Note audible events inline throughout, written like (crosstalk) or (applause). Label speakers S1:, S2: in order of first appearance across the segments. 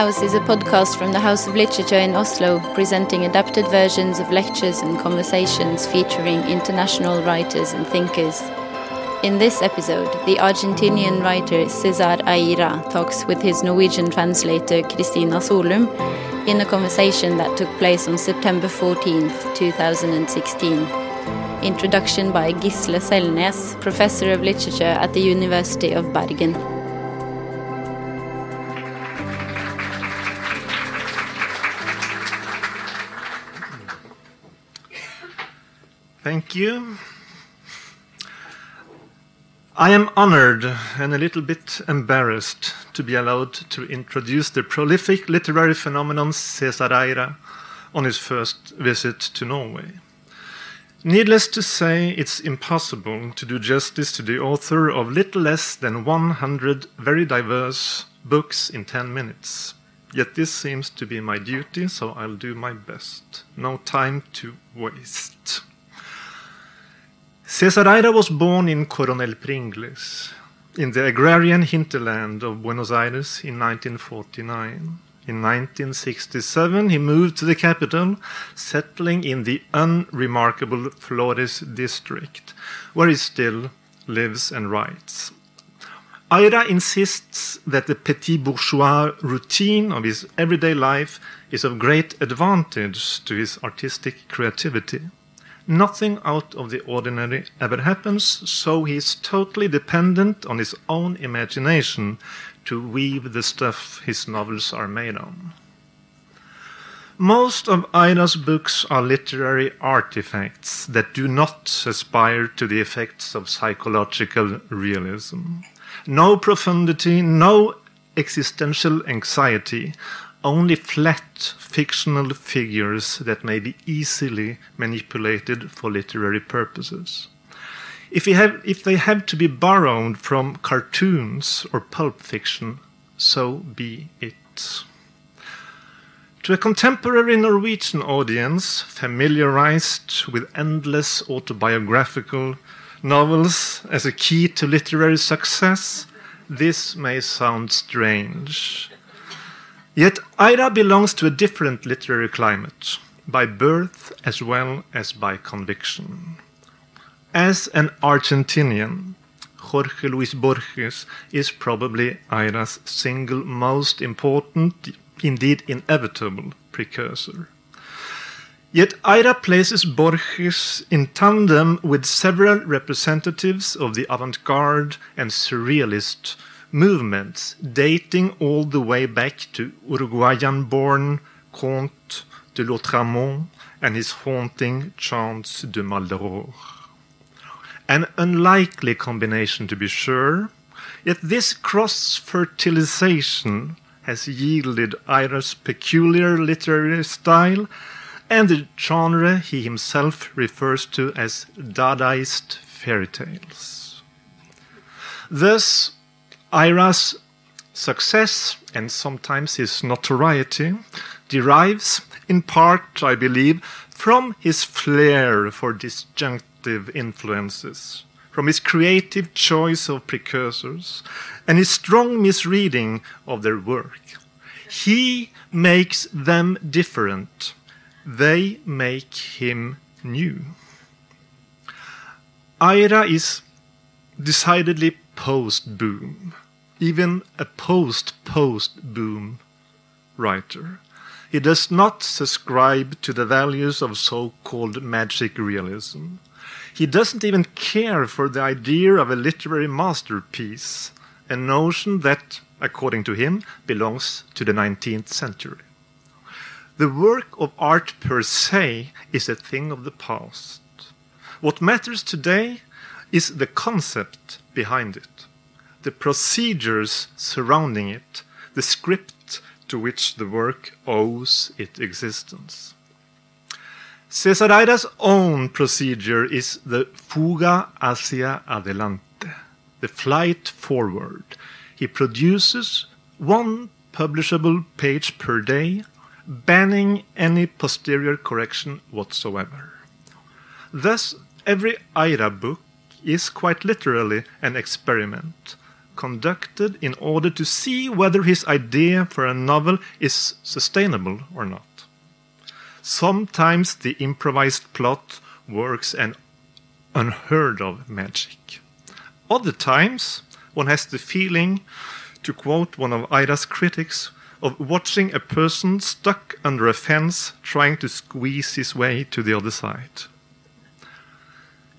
S1: Lithouse is a podcast from the House of Literature in Oslo, presenting adapted versions of lectures and conversations featuring international writers and thinkers. In this episode, the Argentinian writer Cesar Aira talks with his Norwegian translator Christina Solum in a conversation that took place on September 14, 2016. Introduction by Gisle Selnes, Professor of Literature at the University of Bergen.
S2: Thank you. I am honored and a little bit embarrassed to be allowed to introduce the prolific literary phenomenon Cesar Aira on his first visit to Norway. Needless to say, it's impossible to do justice to the author of little less than 100 very diverse books in 10 minutes. Yet this seems to be my duty, so I'll do my best. No time to waste. Cesar Aira was born in Coronel Pringles, in the agrarian hinterland of Buenos Aires in 1949. In 1967, he moved to the capital, settling in the unremarkable Flores district, where he still lives and writes. Aira insists that the petit bourgeois routine of his everyday life is of great advantage to his artistic creativity. Nothing out of the ordinary ever happens, so he is totally dependent on his own imagination to weave the stuff his novels are made on. Most of Aira's books are literary artifacts that do not aspire to the effects of psychological realism. No profundity, no existential anxiety, only flat fictional figures that may be easily manipulated for literary purposes. If, have, if, they have to be borrowed from cartoons or pulp fiction, so be it. To a contemporary Norwegian audience, familiarized with endless autobiographical novels as a key to literary success, this may sound strange. Yet Aira belongs to a different literary climate, by birth as well as by conviction. As an Argentinian, Jorge Luis Borges is probably Aira's single most important, indeed inevitable, precursor. Yet Aira places Borges in tandem with several representatives of the avant garde and surrealist movements dating all the way back to Uruguayan born Comte de Lautréamont and his haunting Chants de Maldoror. An unlikely combination, to be sure, yet this cross fertilization has yielded Aira's peculiar literary style and the genre he himself refers to as Dadaist fairy tales. Thus, Aira's success and sometimes his notoriety derives, in part, I believe, from his flair for disjunctive influences, from his creative choice of precursors, and his strong misreading of their work. He makes them different they make him new. Aira is decidedly post boom, even a post post boom writer. He does not subscribe to the values of so called magic realism. He doesn't even care for the idea of a literary masterpiece, a notion that, according to him, belongs to the 19th century. The work of art per se is a thing of the past. What matters today is the concept behind it, the procedures surrounding it, the script to which the work owes its existence. Cesar Aira's own procedure is the fuga hacia adelante, the flight forward. He produces one publishable page per day banning any posterior correction whatsoever. Thus, every Aira book is quite literally an experiment, conducted in order to see whether his idea for a novel is sustainable or not. Sometimes the improvised plot works an unheard of magic. Other times, one has the feeling, to quote one of Aira's critics, of watching a person stuck under a fence trying to squeeze his way to the other side.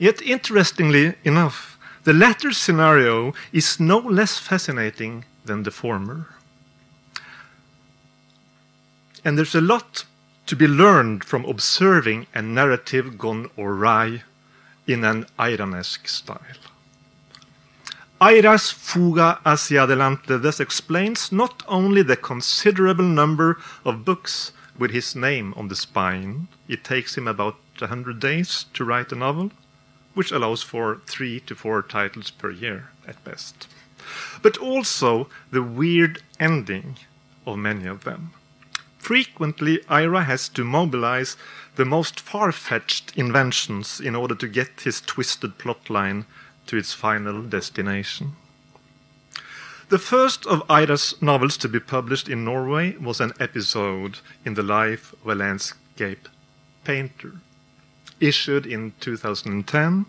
S2: Yet, interestingly enough, the latter scenario is no less fascinating than the former. And there's a lot to be learned from observing a narrative gone awry in an Airanesque style. Aira's Fuga hacia adelante thus explains not only the considerable number of books with his name on the spine, it takes him about 100 days to write a novel, which allows for three to four titles per year at best, but also the weird ending of many of them. Frequently, Aira has to mobilize the most far fetched inventions in order to get his twisted plotline to its final destination. The first of Aira's novels to be published in Norway was an episode in the life of a landscape painter, issued in 2010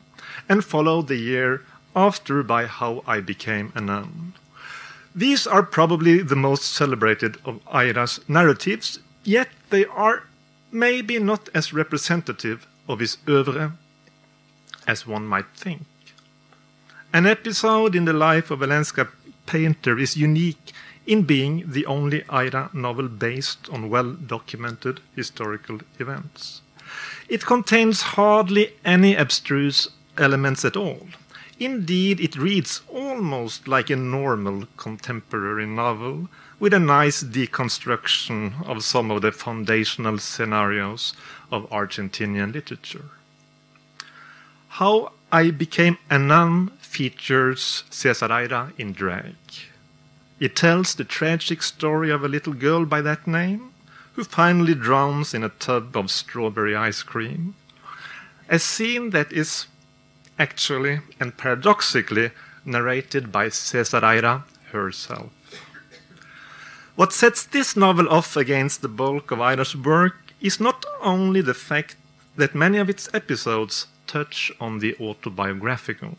S2: and followed the year after by How I Became a Nun. These are probably the most celebrated of Aira's narratives, yet they are maybe not as representative of his oeuvre as one might think. An episode in the life of a landscape painter is unique in being the only Aira novel based on well documented historical events. It contains hardly any abstruse elements at all. Indeed, it reads almost like a normal contemporary novel, with a nice deconstruction of some of the foundational scenarios of Argentinian literature. How I Became a Nun features Cesar Aira in drag. It tells the tragic story of a little girl by that name who finally drowns in a tub of strawberry ice cream. A scene that is actually and paradoxically narrated by Cesar Aira herself. What sets this novel off against the bulk of Aira's work is not only the fact that many of its episodes touch on the autobiographical.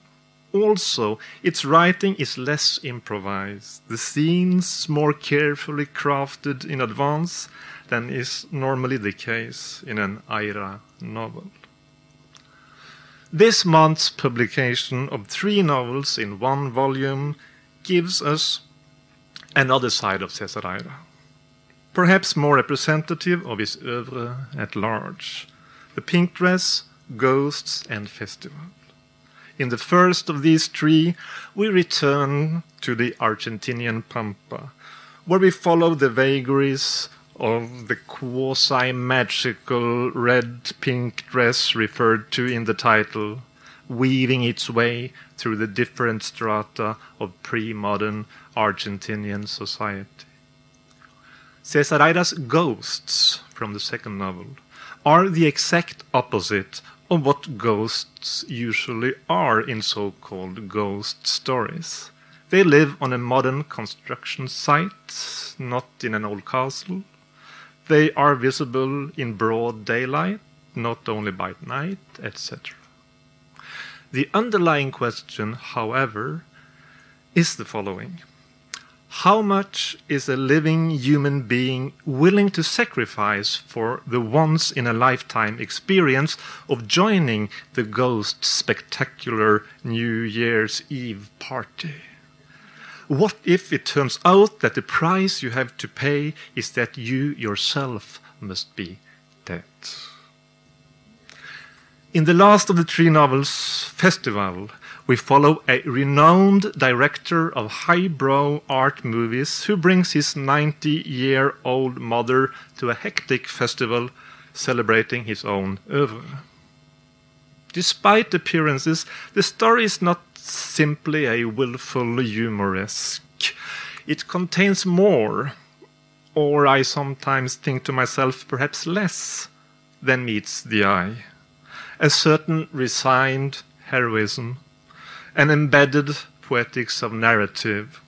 S2: Also, its writing is less improvised, the scenes more carefully crafted in advance than is normally the case in an Aira novel. This month's publication of three novels in one volume gives us another side of Cesar Aira, perhaps more representative of his oeuvre at large. The Pink Dress, Ghosts, and Festival. In the first of these three, we return to the Argentinian Pampa, where we follow the vagaries of the quasi magical red pink dress referred to in the title, weaving its way through the different strata of pre modern Argentinian society. Cesar Aira's Ghosts from the second novel are the exact opposite of what ghosts usually are in so called ghost stories. They live on a modern construction site, not in an old castle. They are visible in broad daylight, not only by night, etc. The underlying question, however, is the following How much is a living human being willing to sacrifice for the once in a lifetime experience of joining the ghost spectacular New Year's Eve party? What if it turns out that the price you have to pay is that you yourself must be dead? In the last of the three novels, Festival, we follow a renowned director of highbrow art movies who brings his 90 year old mother to a hectic festival celebrating his own oeuvre. Despite appearances, the story is not simply a willful humoresque. It contains more, or I sometimes think to myself, perhaps less, than meets the eye. A certain resigned heroism, an embedded poetics of narrative.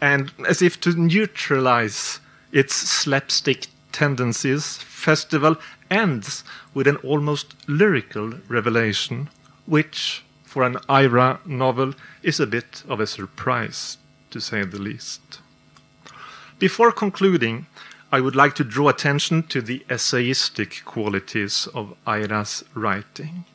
S2: And as if to neutralize its slapstick tendencies, Festival ends with an almost lyrical revelation, which, for an Aira novel, is a bit of a surprise, to say the least. Before concluding, I would like to draw attention to the essayistic qualities of Aira's writing.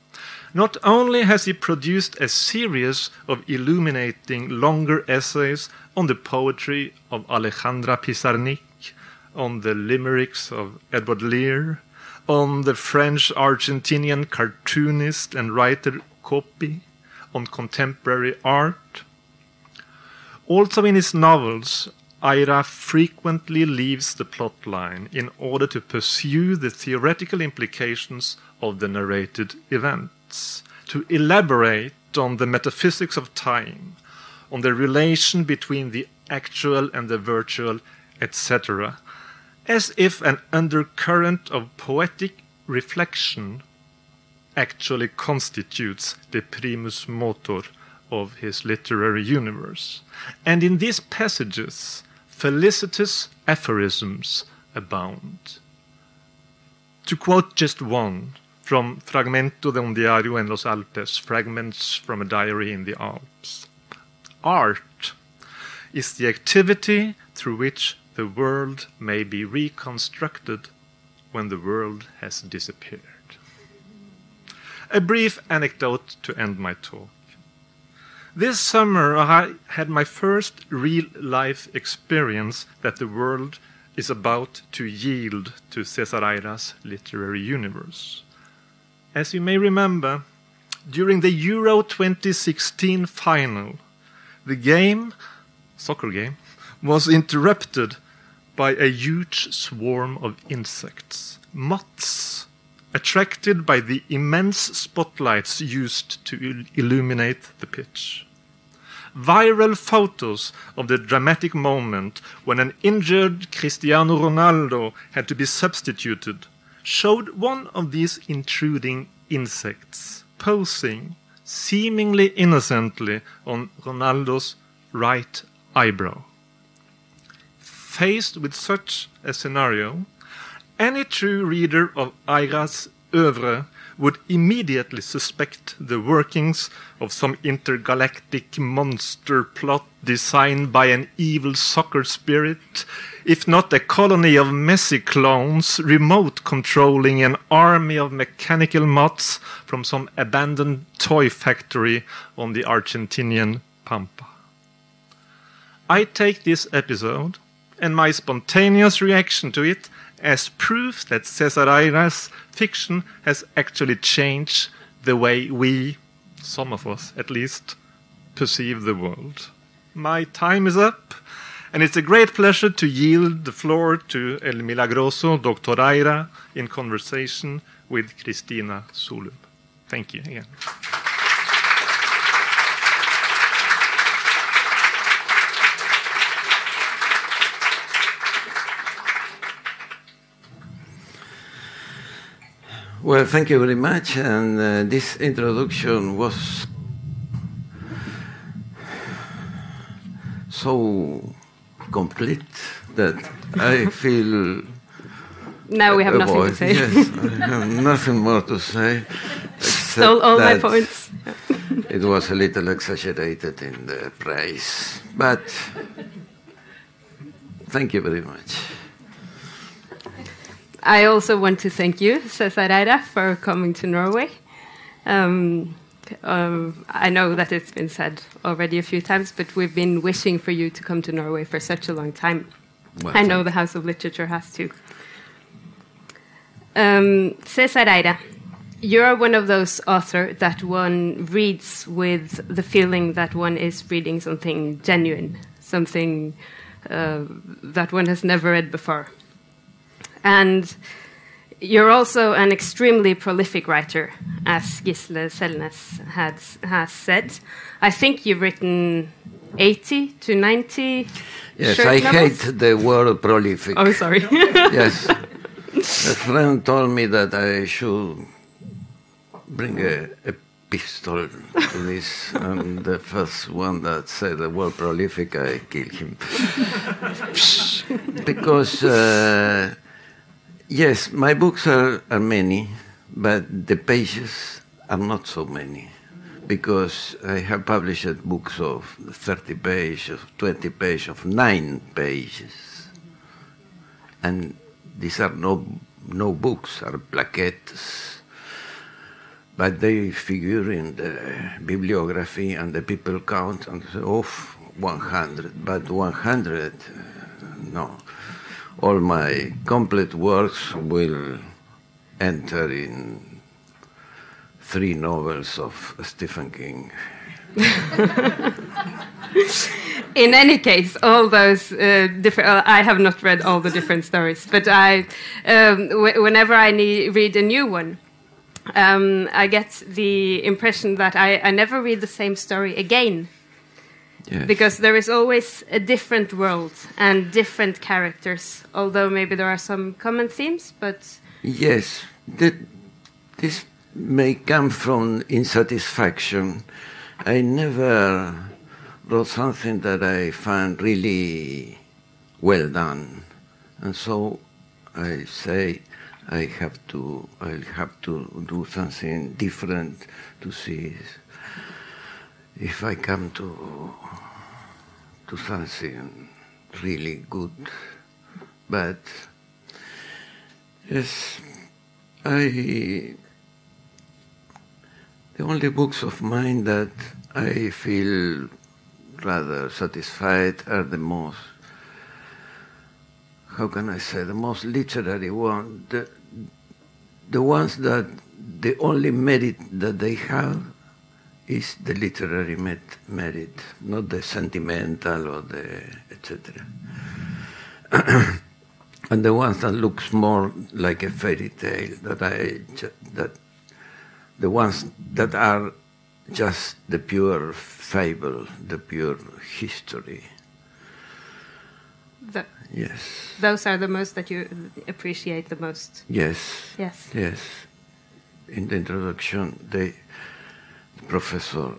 S2: Not only has he produced a series of illuminating longer essays on the poetry of Alejandra Pizarnik, on the limericks of Edward Lear, on the French Argentinian cartoonist and writer Copi, on contemporary art. Also in his novels, Aira frequently leaves the plot line in order to pursue the theoretical implications of the narrated events, to elaborate on the metaphysics of time, on the relation between the actual and the virtual, etc., as if an undercurrent of poetic reflection actually constitutes the primus motor of his literary universe. And in these passages, felicitous aphorisms abound. To quote just one from Fragmento de un diario en los Alpes, fragments from a diary in the Alps. Art is the activity through which the world may be reconstructed when the world has disappeared. A brief anecdote to end my talk. This summer, I had my first real life experience that the world is about to yield to Cesar Aira's literary universe. As you may remember, during the Euro 2016 final, the game, soccer game, was interrupted by a huge swarm of insects, moths, attracted by the immense spotlights used to illuminate the pitch viral photos of the dramatic moment when an injured Cristiano Ronaldo had to be substituted showed one of these intruding insects posing seemingly innocently on Ronaldo's right eyebrow. Faced with such a scenario, any true reader of Aira's oeuvre would immediately suspect the workings of some intergalactic monster plot designed by an evil soccer spirit, if not a colony of messy clones remote controlling an army of mechanical moths from some abandoned toy factory on the Argentinian Pampa. I take this episode and my spontaneous reaction to it as proof that Cesar Aira's fiction has actually changed the way we, some of us at least, perceive the world. My time is up, and it's a great pleasure to yield the floor to El Milagroso Dr. Aira in conversation with Cristina Solum. Thank you again.
S3: Well, thank you very much. And uh, this introduction was so complete that I (laughs) feel.
S1: Now we have nothing to say.
S3: yes, I have (laughs) nothing more to say.
S1: Stole all my points. (laughs)
S3: it was a little exaggerated in the praise, but thank you very much.
S1: I also want to thank you, Cesar Aira, for coming to Norway. Um, um, I know that it's been said already a few times, but we've been wishing for you to come to Norway for such a long time. Well, I know the House of Literature has too. Um, Cesar Aira, you're one of those authors that one reads with the feeling that one is reading something genuine, something uh, that one has never read before. And you're also an extremely prolific writer, as Gisle Selnes has, has said. I think you've written 80 to 90.
S3: Yes, I novels? hate the word prolific.
S1: Oh, sorry. (laughs)
S3: yes. (laughs) A friend told me that I should bring a, a pistol to this, and the first one that said the word prolific, I kill him. (laughs) because, uh, yes, my books are, are many, but the pages are not so many. Because I have published books of 30 pages, 20 pages, of 9 pages. And these are no, no books, are plaquettes but they figure in the bibliography and the people count and oh, 100, but 100, no. All my complete works will enter in three novels of Stephen King. (laughs)
S4: in any case, all those uh, different. Uh, I have not read all the different stories, but I, um, whenever I read a new one, um, I get the impression that I, I never read the same story again. Yes. Because there is always a different world and different characters, although maybe there are some common themes, but.
S3: Yes, that, this may come from insatisfaction. I never wrote something that I found really well done. And so I say, I have to I have to do something different to see if I come to to something really good. But yes, I the only books of mine that I feel rather satisfied are the most how can I say, the most literary one, the, the ones that the only merit that they have is the literary met- merit, not the sentimental or the etc. (clears throat) and the ones that looks more like a fairy tale, that I that the ones that are just the pure fable, the pure history.
S4: The,
S3: yes.
S4: Those are the most that you appreciate the most.
S3: Yes.
S4: Yes.
S3: Yes. In the introduction, the professor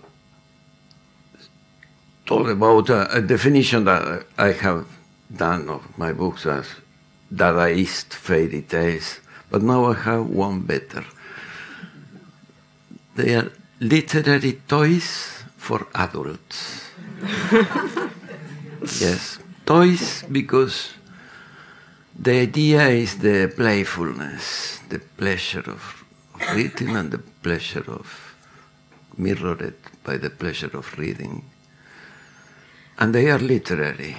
S3: told about a, a definition that I have done of my books as Dadaist fairy tales, but now I have one better. They are literary toys for adults. (laughs) yes, toys because the idea is the playfulness, the pleasure of, of reading and the pleasure of mirrored by the pleasure of reading. And they are literary.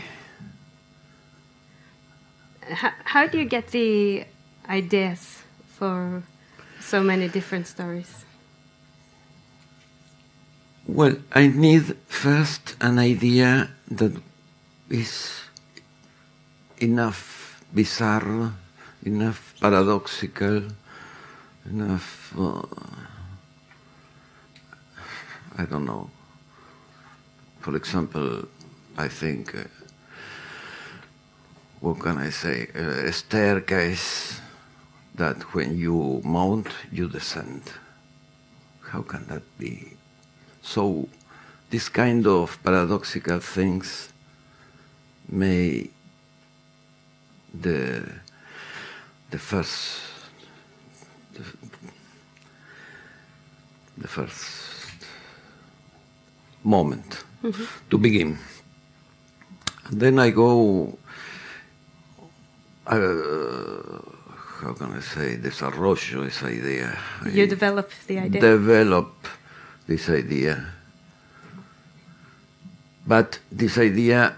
S4: How, how do you get the ideas for so many different stories?
S3: Well, I need first an idea that is enough bizarre, enough paradoxical, enough, uh, I don't know. For example, I think, uh, what can I say, uh, a staircase that when you mount, you descend. How can that be? So, this kind of paradoxical things may the the first the, the first moment mm-hmm. to begin. And then I go. Uh, how can I say desarrollo esa idea?
S4: You I develop the idea.
S3: Develop this idea. But this idea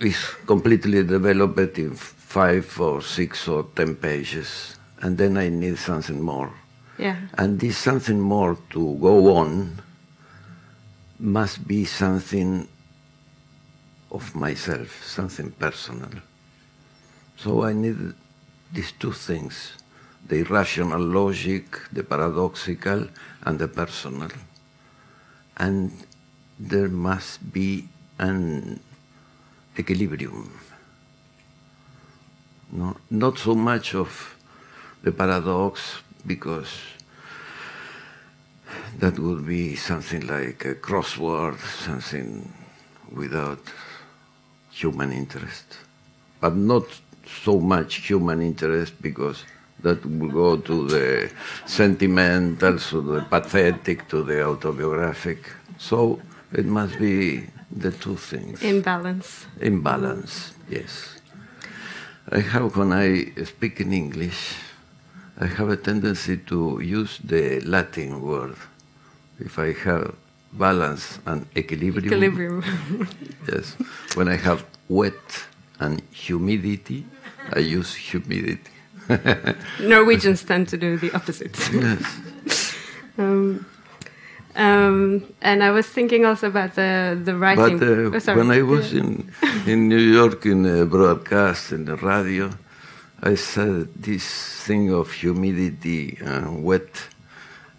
S3: is completely developed in five or six or ten pages, and then I need something more.
S4: Yeah.
S3: And this something more to go on must be something of myself, something personal. So I need these two things the irrational logic, the paradoxical, and the personal. And there must be an equilibrium. No, not so much of the paradox because that would be something like a crossword, something without human interest, but not so much human interest because that will go to the sentimental, to the pathetic, to the autobiographic. So it must be the two things.
S4: In balance.
S3: In balance, yes. I have, when I speak in English, I have a tendency to use the Latin word. If I have balance and equilibrium.
S4: Equilibrium. (laughs)
S3: yes. When I have wet and humidity, I use humidity. (laughs)
S4: Norwegians tend to do the opposite.
S3: Yes. (laughs)
S4: um, um, and I was thinking also about the the writing.
S3: But uh,
S4: oh,
S3: when I was in in New York in a broadcast in the radio, I said this thing of humidity and wet,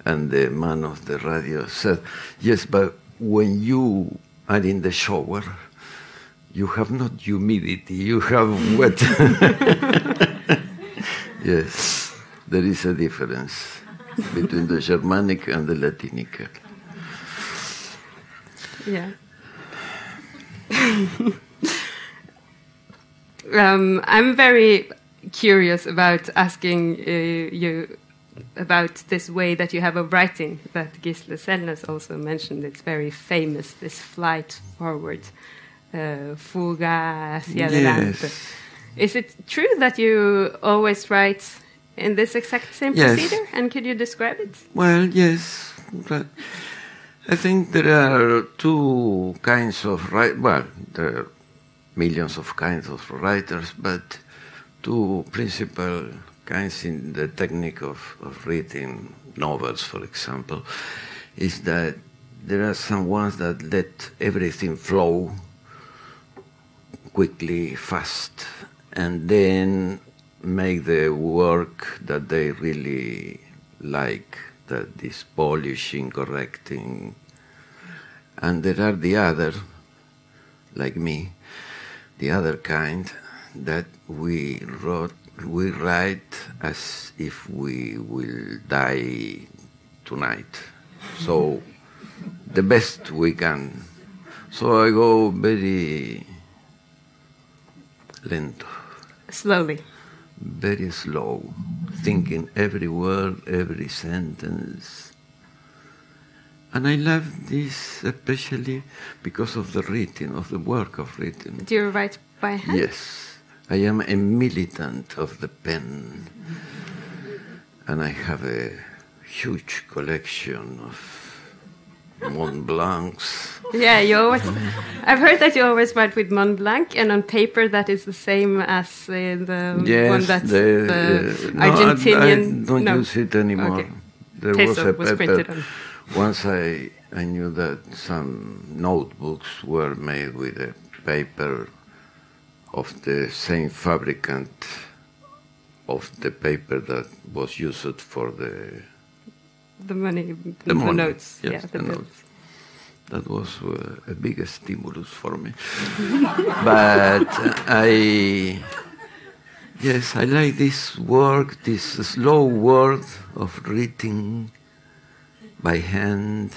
S3: and the man of the radio said, "Yes, but when you are in the shower, you have not humidity, you have wet." (laughs) yes, there is a difference between the Germanic and the Latinic.
S4: Yeah. (laughs) um, I'm very curious about asking uh, you about this way that you have of writing that Gisle Selnes also mentioned. It's very famous, this flight forward, uh, fuga hacia adelante.
S3: Yes.
S4: Is it true that you always write in this exact same
S3: Yes.
S4: procedure? And could you describe it?
S3: Well, yes, but I think there are two kinds of write. Well, there are millions of kinds of writers, but two principal kinds in the technique of, of reading novels, for example, is that there are some ones that let everything flow quickly, fast, and then make the work that they really like, that is polishing, correcting. And there are the other, like me, the other kind that we wrote, we write as if we will die tonight. So the best we can. So I go very lento,
S4: Slowly.
S3: very slow, thinking every word, every sentence. And I love this especially because of the reading, of the work of reading.
S4: Do you write by hand?
S3: Yes, I am a militant of the pen, and I have a huge collection of Mont Blancs.
S4: Yeah, you always. I've heard that you always write with Mont Blanc, and on paper that is the same as uh, the
S3: yes,
S4: one that's
S3: the,
S4: the
S3: uh, no, I-
S4: Argentinian.
S3: I, don't
S4: no.
S3: use it anymore.
S4: Okay.
S3: There
S4: Teso
S3: was a
S4: was
S3: paper.
S4: on.
S3: Once I, I knew that some notebooks were made with a paper of the same fabricant of the paper that was used for the
S4: The money,
S3: the, money.
S4: notes.
S3: Yes,
S4: yeah,
S3: the
S4: the
S3: notes. That was uh, a big stimulus for me. (laughs) but I, yes, I like this work, this slow work of reading by hand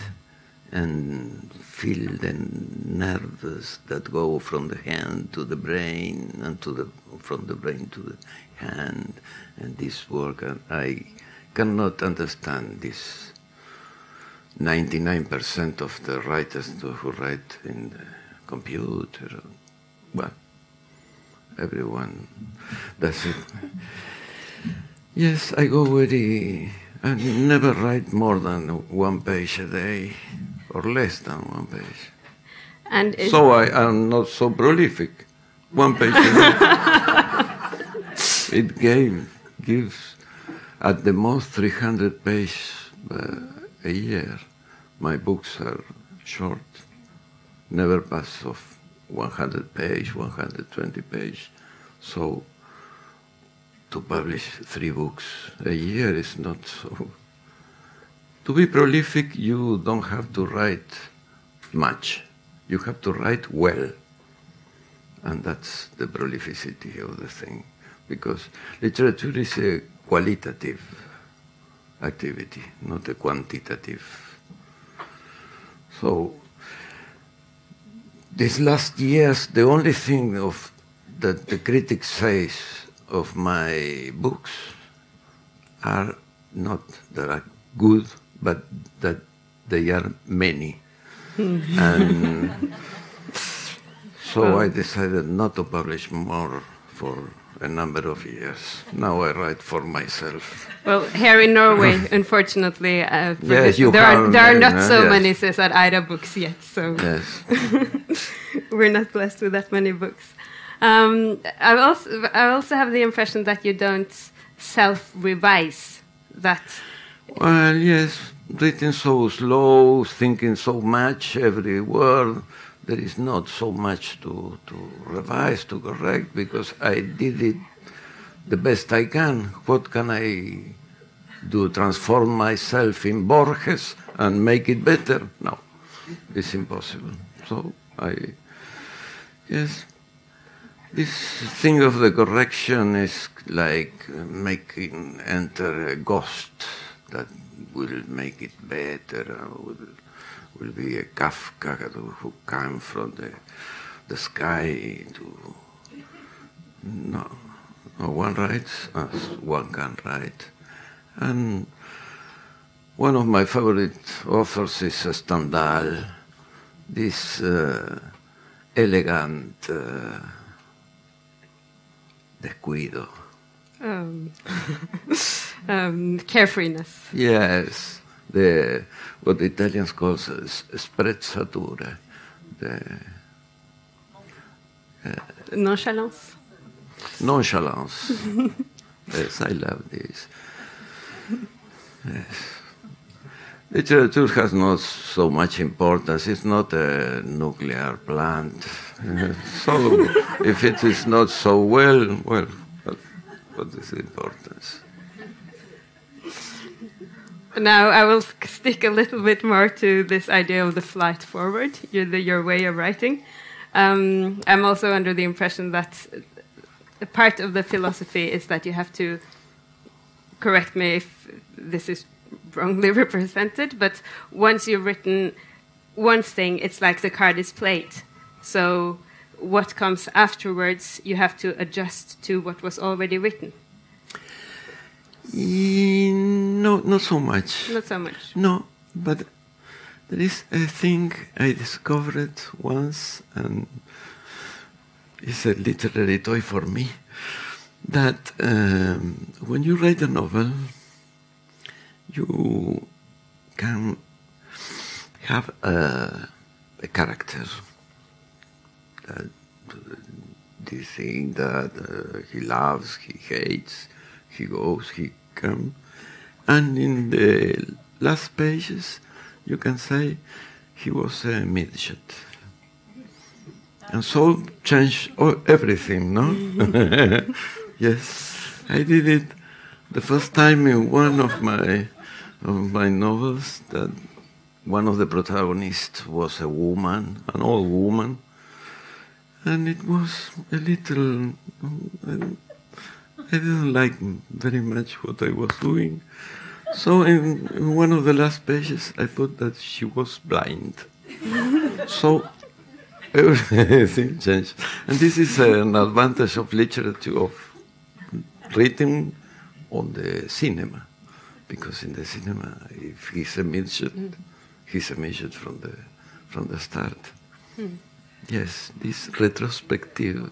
S3: and feel the nerves that go from the hand to the brain and to the from the brain to the hand. And this work and I cannot understand this. 99% of the writers who write in the computer well everyone does it. Yes I go very I never write more than one page a day or less than one page
S4: And
S3: so I am not so prolific. One page (laughs) it gave, gives at the most 300 pages uh, a year. My books are short, never pass of 100 page, 120 page. So to publish three books a year is not so. To be prolific, you don't have to write much. You have to write well. And that's the prolificity of the thing. Because literature is a qualitative activity, not a quantitative So these last years, the only thing of that the critics say of my books are not that good, but that they are many. and (laughs) so I decided not to publish more for a number of years. Now I write for myself.
S4: Well, here in Norway, (laughs) unfortunately, uh,
S3: Yes,
S4: this- there are there are not
S3: uh,
S4: so
S3: yes.
S4: many Cesar Aira books yet, so
S3: Yes. (laughs)
S4: we're not blessed with that many books. Um, I also I also have the impression that you don't self-revise that.
S3: Well, yes, written so slow, thinking so much every word. There is not so much to, to revise, to correct, because I did it the best I can. What can I do? Transform myself in Borges and make it better? No, it's impossible. So I, yes, this thing of the correction is like making enter a ghost that will make it better, uh, will, will be a Kafka who- came from the, the sky to. No, no one writes as one can write. And one of my favorite authors is Stendhal, this uh, elegant. Uh, descuido.
S4: Um, (laughs) um, carefreeness.
S3: Yes, the what the Italians call sprezzatura, the
S4: Nonchalance.
S3: nonchalance. (laughs) yes, I love this. Yes. Literature has not so much importance. It's not a nuclear plant. (laughs) so if it is not so well, well, what, is importance?
S4: Now I will stick a little bit more to this idea of the flight forward, your, the, your way of writing. Um, I'm also under the impression that a part of the philosophy is that you have to correct me if this is wrongly (laughs) represented, but once you've written one thing, it's like the card is played. So what comes afterwards, you have to adjust to what was already written.
S3: Eh, No, not so much.
S4: Not so much.
S3: No, but there is a thing I discovered once, and it's a literary toy for me. That um, when you write a novel, you can have a, a character the thing that uh, he loves, he hates, he goes, he comes. And in the last pages, you can say he was a midget. And so change all, everything, no? (laughs) yes, I did it the first time in one of my of my novels that one of the protagonists was a woman, an old woman, and it was a little. I didn't like very much what I was doing. So in, in one of the last pages, I put that she was blind. (laughs) so everything changed. And this is an advantage of literature, of written on the cinema. Because in the cinema, if he's a midget, hmm. he's a midget from the, from the start. Hmm. Yes, this retrospective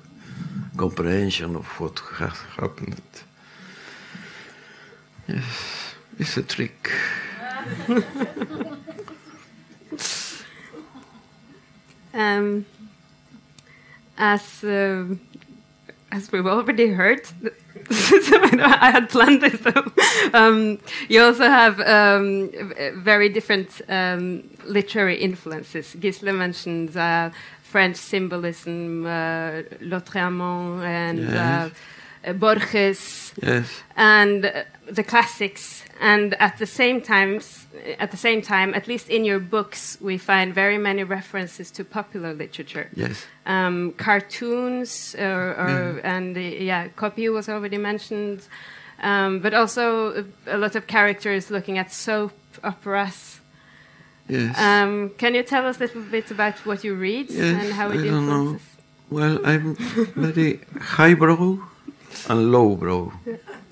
S3: comprehension of what has happened. Yes, it's a trick. (laughs)
S4: Um, as uh, as we've already heard, (laughs) I had planned this. So, um, you also have um, very different um, literary influences. Gisle mentioned uh, French symbolism, uh, Lautréamont, and
S3: Yes.
S4: uh, Borges.
S3: Yes,
S4: and uh, the classics. And at the same times at the same time at least in your books we find very many references to popular literature.
S3: Yes,
S4: um, cartoons or, or and uh, yeah Copi was already mentioned. Um, but also a, a lot of characters looking at soap operas
S3: Yes.
S4: Um, can you tell us a little bit about what you read
S3: Yes,
S4: and how it
S3: I
S4: influences?
S3: Well, I'm very highbrow and lowbrow,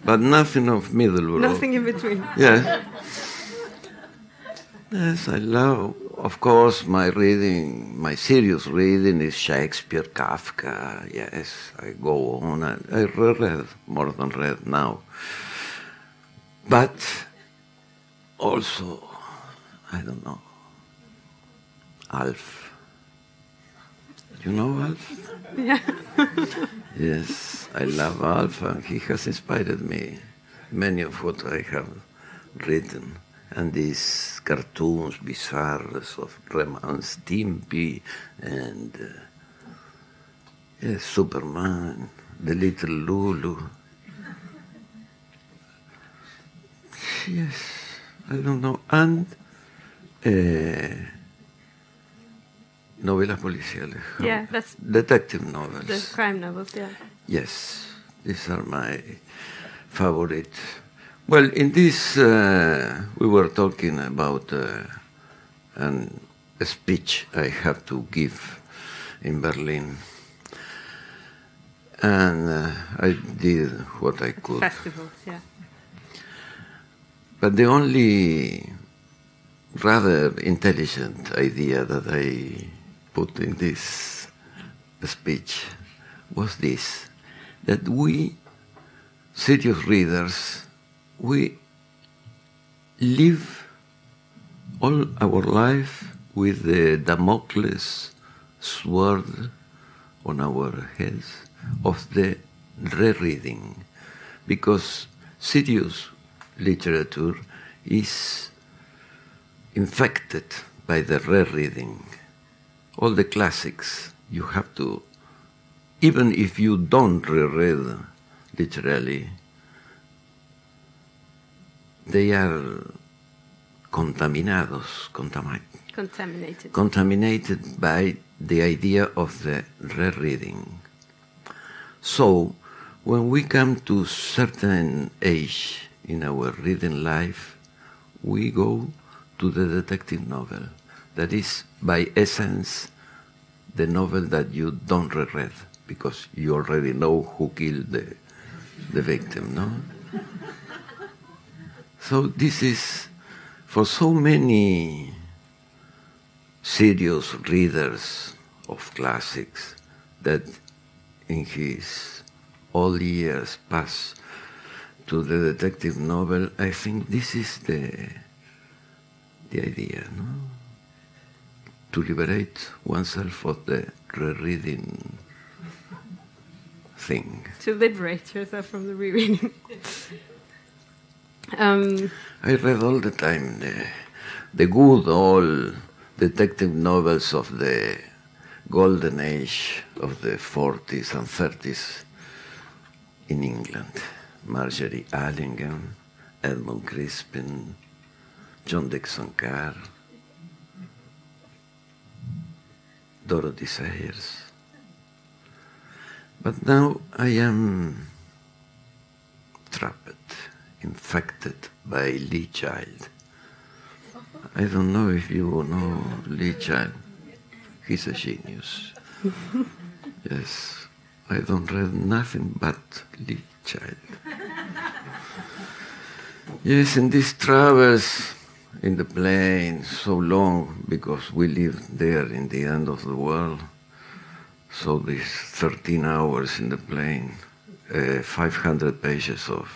S3: but nothing of middlebrow.
S4: Nothing in between.
S3: Yes. Yes, I love. Of course, my reading, my serious reading is Shakespeare, Kafka. Yes, I go on. I, I read more than read now. But also, I don't know, Alf. You know Alf?
S4: Yeah. (laughs)
S3: Yes, I love Alf, and he has inspired me. Many of what I have written, and these cartoons, bizarres of Ren and Stimpy, and uh, yes, Superman, the little Lulu. Yes, I don't know, and uh, novelas policiales.
S4: Yeah, that's
S3: Detective novels.
S4: the crime novels. Yeah.
S3: Yes, these are my favorite. Well, in this, uh, we were talking about uh, an, a speech I have to give in Berlin. And uh, I did what I could.
S4: Festivals. Yeah.
S3: But the only rather intelligent idea that I put in this speech was this that we, serious readers, we live all our life with the Damocles sword on our heads of the rereading, because serious literature is infected by the rereading. All the classics you have to, even if you don't reread literally, they are contaminados, contami-
S4: Contaminated.
S3: contaminated by the idea of the rereading. So, when we come to certain age in our reading life, we go to the detective novel. That is, by essence, the novel that you don't reread because you already know who killed the, the victim, no? So this is for so many serious readers of classics that in his all years pass to the detective novel, I think this is the the idea, no? To liberate oneself of the rereading thing.
S4: To liberate yourself from the rereading. (laughs) um,
S3: I read all the time the, the good old detective novels of the golden age of the 40s and 30s in England. Margery Allingham, Edmund Crispin, John Dickson Carr, Dorothy Sayers. But now I am trapped, infected by Lee Child. I don't know if you know Lee Child. He's a genius. (laughs) yes, I don't read nothing but Lee Child. yes, in these travels in the plane so long because we live there in the end of the world. So these 13 hours in the plane, uh, 500 pages of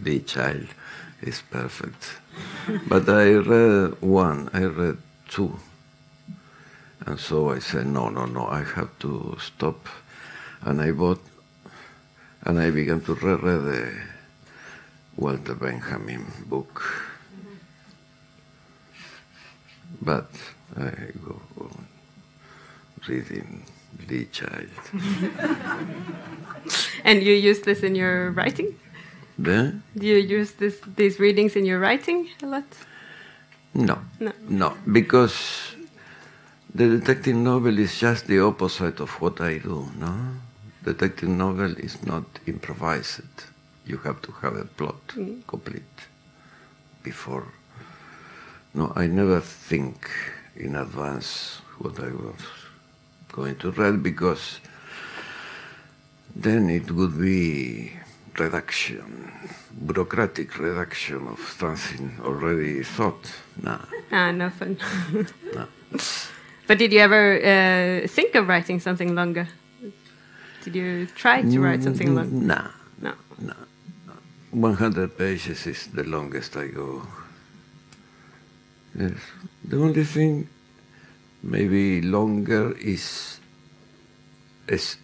S3: Lee Child is perfect. but I read one, I read two. And so I said, no, no, no, I have to stop. And I bought, and I began to read the Walter Benjamin book. But I go on reading Lee Child. (laughs)
S4: and you use this in your writing?
S3: The?
S4: Do you use this, these readings in your writing a lot?
S3: No.
S4: No.
S3: No, because the detective novel is just the opposite of what I do, no? Detective novel is not improvised. You have to have a plot mm. complete before no, I never think in advance what I was going to write because then it would be reduction, bureaucratic reduction of something already thought. Nah.
S4: Ah, no fun.
S3: No.
S4: But did you ever uh, think of writing something longer? Did you try to write something longer?
S3: Nah.
S4: No.
S3: No. 100 pages is the longest I go. Yes. The only thing maybe longer is, is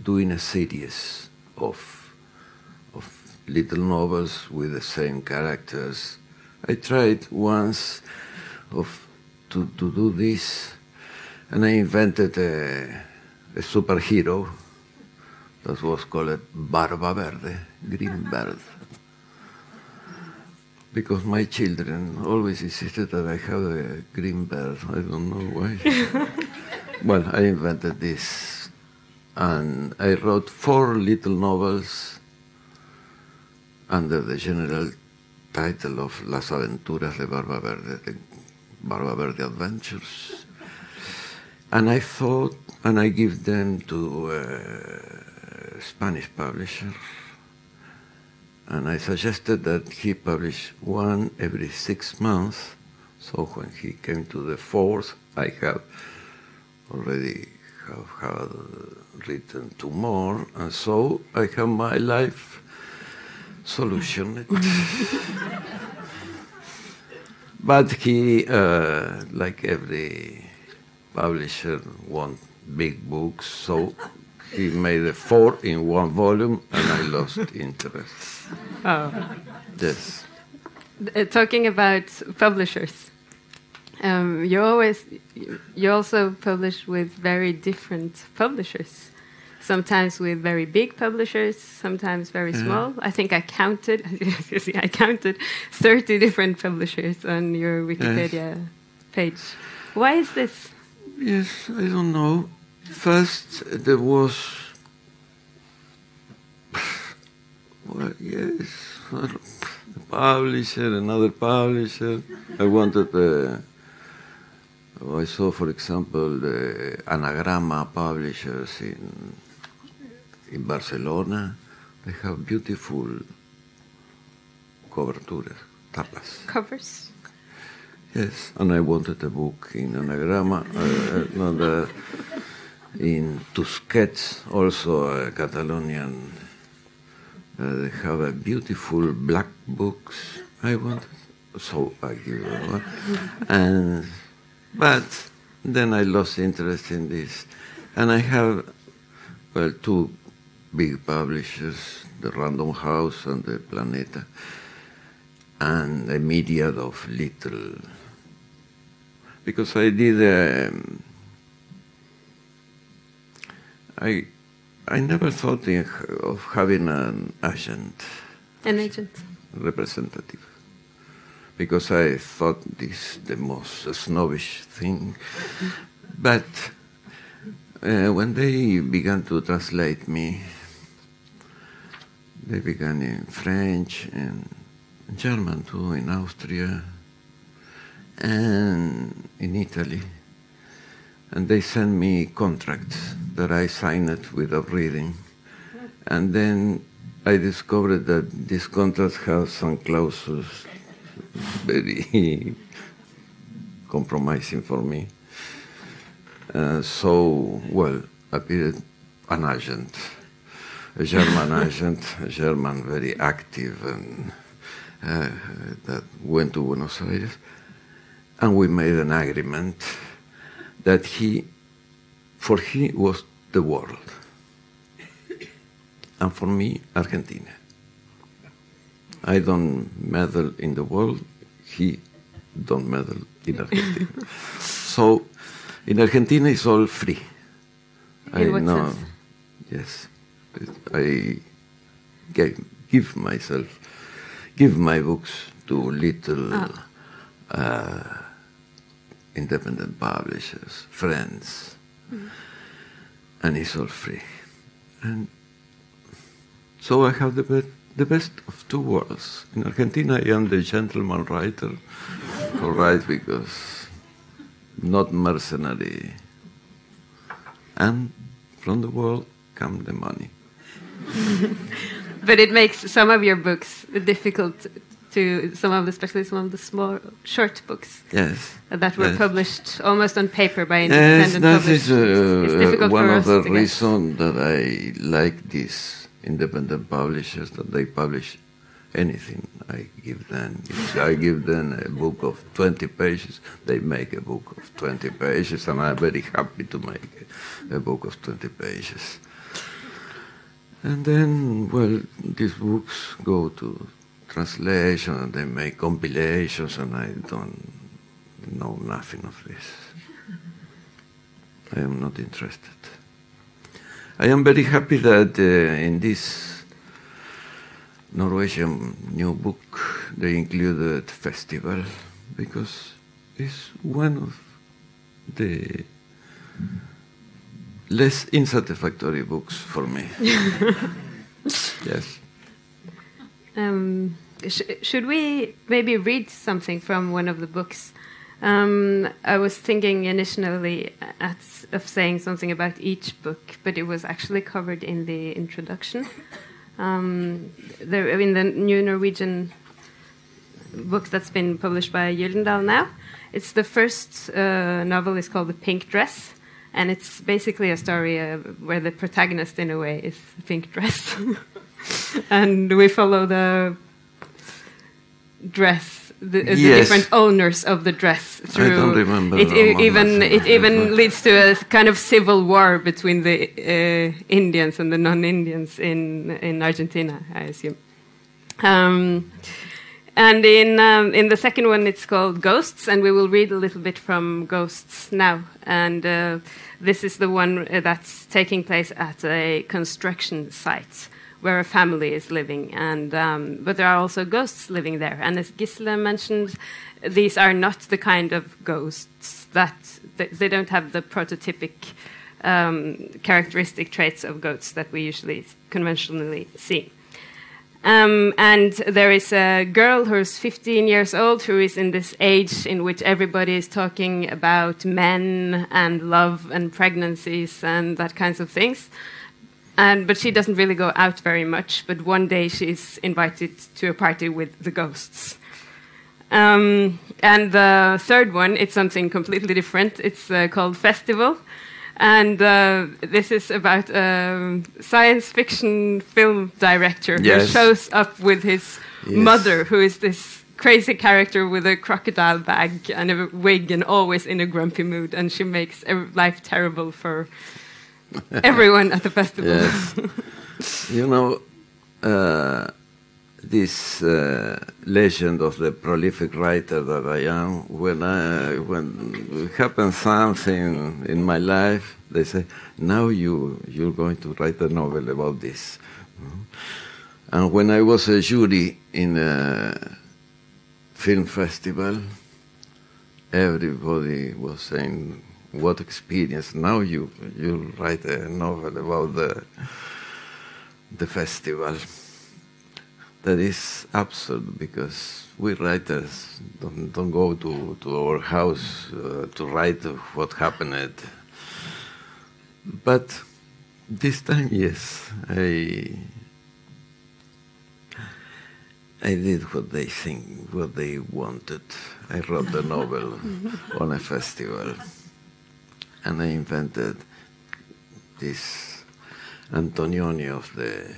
S3: doing a series of, of little novels with the same characters. I tried once of to, to do this, and I invented a, a superhero that was called Barba Verde, Green (laughs) Bird. Because my children always insisted that I have a green bird. I don't know why. (laughs) well, I invented this. And I wrote four little novels under the general title of Las Aventuras de Barba Verde, the Barba Verde Adventures. And I thought, and I give them to a Spanish publisher, and I suggested that he publish one every six months. So when he came to the fourth, I have already have had written two more, and so I have my life solutioned. (laughs) but he, uh, like every publisher, want big books, so he made a four in one volume, and I lost interest.
S4: Oh.
S3: Yes.
S4: Uh, talking about publishers, um, you always you also publish with very different publishers. Sometimes with very big publishers, sometimes very small. I think I counted. you (laughs) see, I counted thirty different publishers on your Wikipedia page. Why is this?
S3: Yes, I don't know. First, there was. Well, yes, a publisher, another publisher. I wanted the. I saw, for example, the Anagrama publishers in in Barcelona. They have beautiful coberturas, tapas.
S4: Covers.
S3: Yes, and I wanted a book in anagrama, uh, another in Tusquets, also a Catalonian. Uh, they have a beautiful black books. I want, so I give one. And but then I lost interest in this, and I have well two big publishers, the Random House and the Planeta, and a myriad of little because I did. Um, I I never thought of having an agent
S4: An agent.
S3: representative because I thought this the most snobbish thing. But uh, when they began to translate me, they began in French and German too, in Austria and in Italy. And they sent me contracts that I signed without reading. And then I discovered that these contracts have some clauses very compromising for me. Uh, so, well, appeared an agent, a German (laughs) agent, a German very active and uh, that went to Buenos Aires and we made an agreement that he, for he was the world, and for me, Argentina. I don't meddle in the world, he don't meddle in Argentina. (laughs) so, in Argentina, it's all free. I
S4: In what
S3: know,
S4: sense?
S3: yes, I gave, give myself, give my books to little.
S4: Ah.
S3: Uh, independent publishers, friends, hmm. and it's all free. And so I have the, be- the best of two worlds. In Argentina, I am the gentleman writer, (laughs) all right, because not mercenary. And from the world come the money. (laughs)
S4: but it makes some of your books difficult to some of the, especially some of the small short books.
S3: Yes.
S4: That were
S3: yes.
S4: published almost on paper by independent
S3: yes, that
S4: publishers.
S3: is uh, one of the reasons that I like these independent publishers that they publish anything I give them. If I give them a book of 20 pages, they make a book of 20 pages, and I'm very happy to make a, a book of 20 pages. And then, well, these books go to translation, and they make compilations, and I don't know nothing of this. I am not interested. I am very happy that uh, in this Norwegian new book they included festival because it's one of the less unsatisfactory books for me. (laughs) yes.
S4: Um, sh should we maybe read something from one of the books? Um, I was thinking initially at, of saying something about each book, but it was actually covered in the introduction. Um, there, in the new Norwegian book that's been published by Gyldendal now, it's the first uh, novel is called The Pink Dress, and it's basically a story uh, where the protagonist, in a way, is pink dress, (laughs) (laughs) and we follow the dress, the, the different owners of the dress through.
S3: I don't remember
S4: It, even it even leads to a kind of civil war between the uh, Indians and the non-Indians in in Argentina, I assume. Um, and in um, in the second one, it's called Ghosts, and we will read a little bit from Ghosts now. And uh, this is the one uh, that's taking place at a construction site where a family is living, and um, but there are also ghosts living there. And as Gisela mentioned, these are not the kind of ghosts that they, don't have the prototypic um, characteristic traits of goats that we usually conventionally see. Um, and there is a girl who's 15 years old who is in this age in which everybody is talking about men and love and pregnancies and that kinds of things. And, but she doesn't really go out very much. But one day she's invited to a party with the ghosts. Um, and the third one, it's something completely different. It's uh, called Festival. And uh, this is about a science fiction film director who shows up with his
S3: Yes.
S4: mother, who is this crazy character with a crocodile bag and a wig and always in a grumpy mood. And she makes life terrible for (laughs) everyone at the festival.
S3: Yes. you know, uh, this uh, legend of the prolific writer that I am, when, I, when happens something in my life, they say, now you, you're going to write a novel about this. And when I was a jury in a film festival, everybody was saying, what experience. Now you, you write a novel about the, the festival. That is absurd because we writers don't, don't go to, to our house uh, to write what happened. But this time, yes, I I did what they think, what they wanted. I wrote the novel (laughs) on a festival, and I invented this Antonioni of the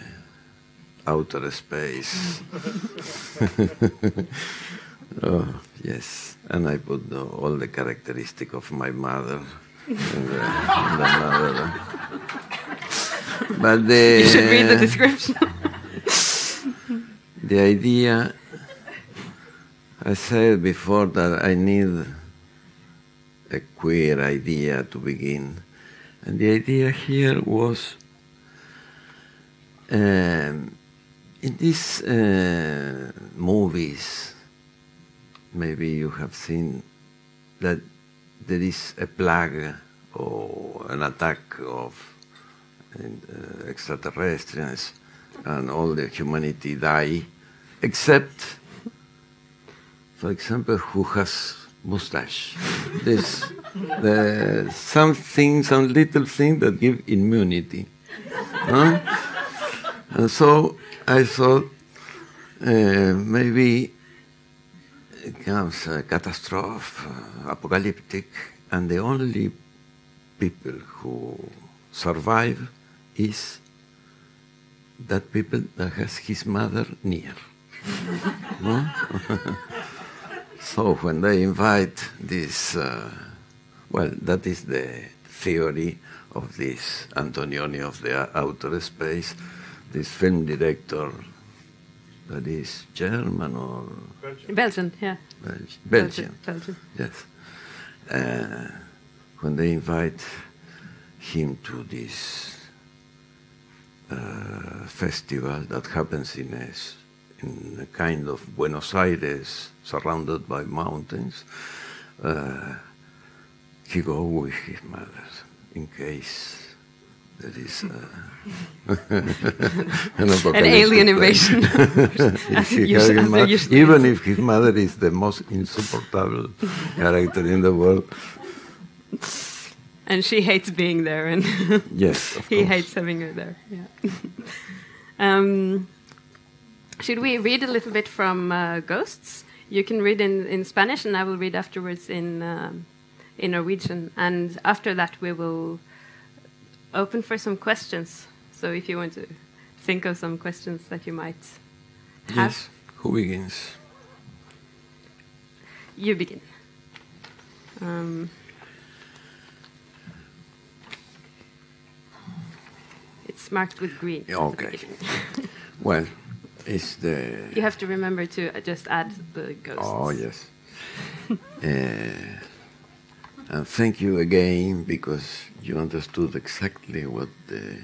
S3: outer space. (laughs) oh, yes, and I put the, all the characteristic of my mother in the, the novel. But the (laughs)
S4: You should read the description. (laughs)
S3: the idea, I said before that I need a queer idea to begin. And the idea here was um, in these uh, movies, maybe you have seen that there is a plague or an attack of uh, extraterrestrials and all the humanity die except for example, who has mustache. There's the, something, some little thing that give immunity. Huh? And so I thought uh, maybe it comes a catastrophe, uh, apocalyptic, and the only people who survive is that people that has his mother near. (laughs) no? (laughs) so when they invite this, uh, well, that is the theory of this Antonioni of the outer space, this film director that is German or
S4: Belgian, Belgian yeah.
S3: Belgian, Belgian.
S4: Belgian.
S3: yes. Uh, when they invite him to this uh, festival that happens in a, in a kind of Buenos Aires surrounded by mountains, uh, he go with his mother in case there is uh, (laughs) an,
S4: an alien invasion. (laughs)
S3: if usually, even if his mother is the most insupportable character in the world.
S4: And she hates being there, and (laughs)
S3: yes,
S4: he
S3: course.
S4: hates having her there. Yeah. um, should we read a little bit from uh, Ghosts? You can read in, in Spanish, and I will read afterwards in um, in Norwegian. And after that, we will open for some questions. So if you want to think of some questions that you might have,
S3: Yes. Who begins?
S4: you begin. Um, it's marked with green.
S3: Okay. Well, it's the.
S4: You have to remember to just add the ghosts.
S3: Oh, yes. (laughs) uh, and thank you again because you understood exactly what the.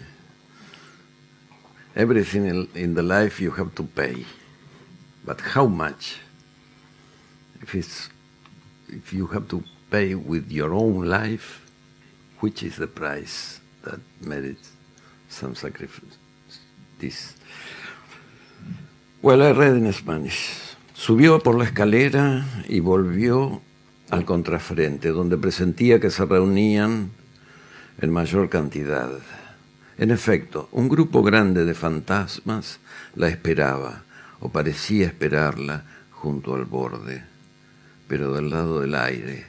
S3: Everything in, in the life you have to pay. But how much? If it's if you have to pay with your own life, which is the price that merits some sacrifice? This. Well, I read in Spanish. Subió por la escalera y volvió al contrafrente, donde presentía que se reunían en mayor cantidad. En efecto, un grupo grande de fantasmas la esperaba, o parecía esperarla, junto al borde, pero del lado del aire,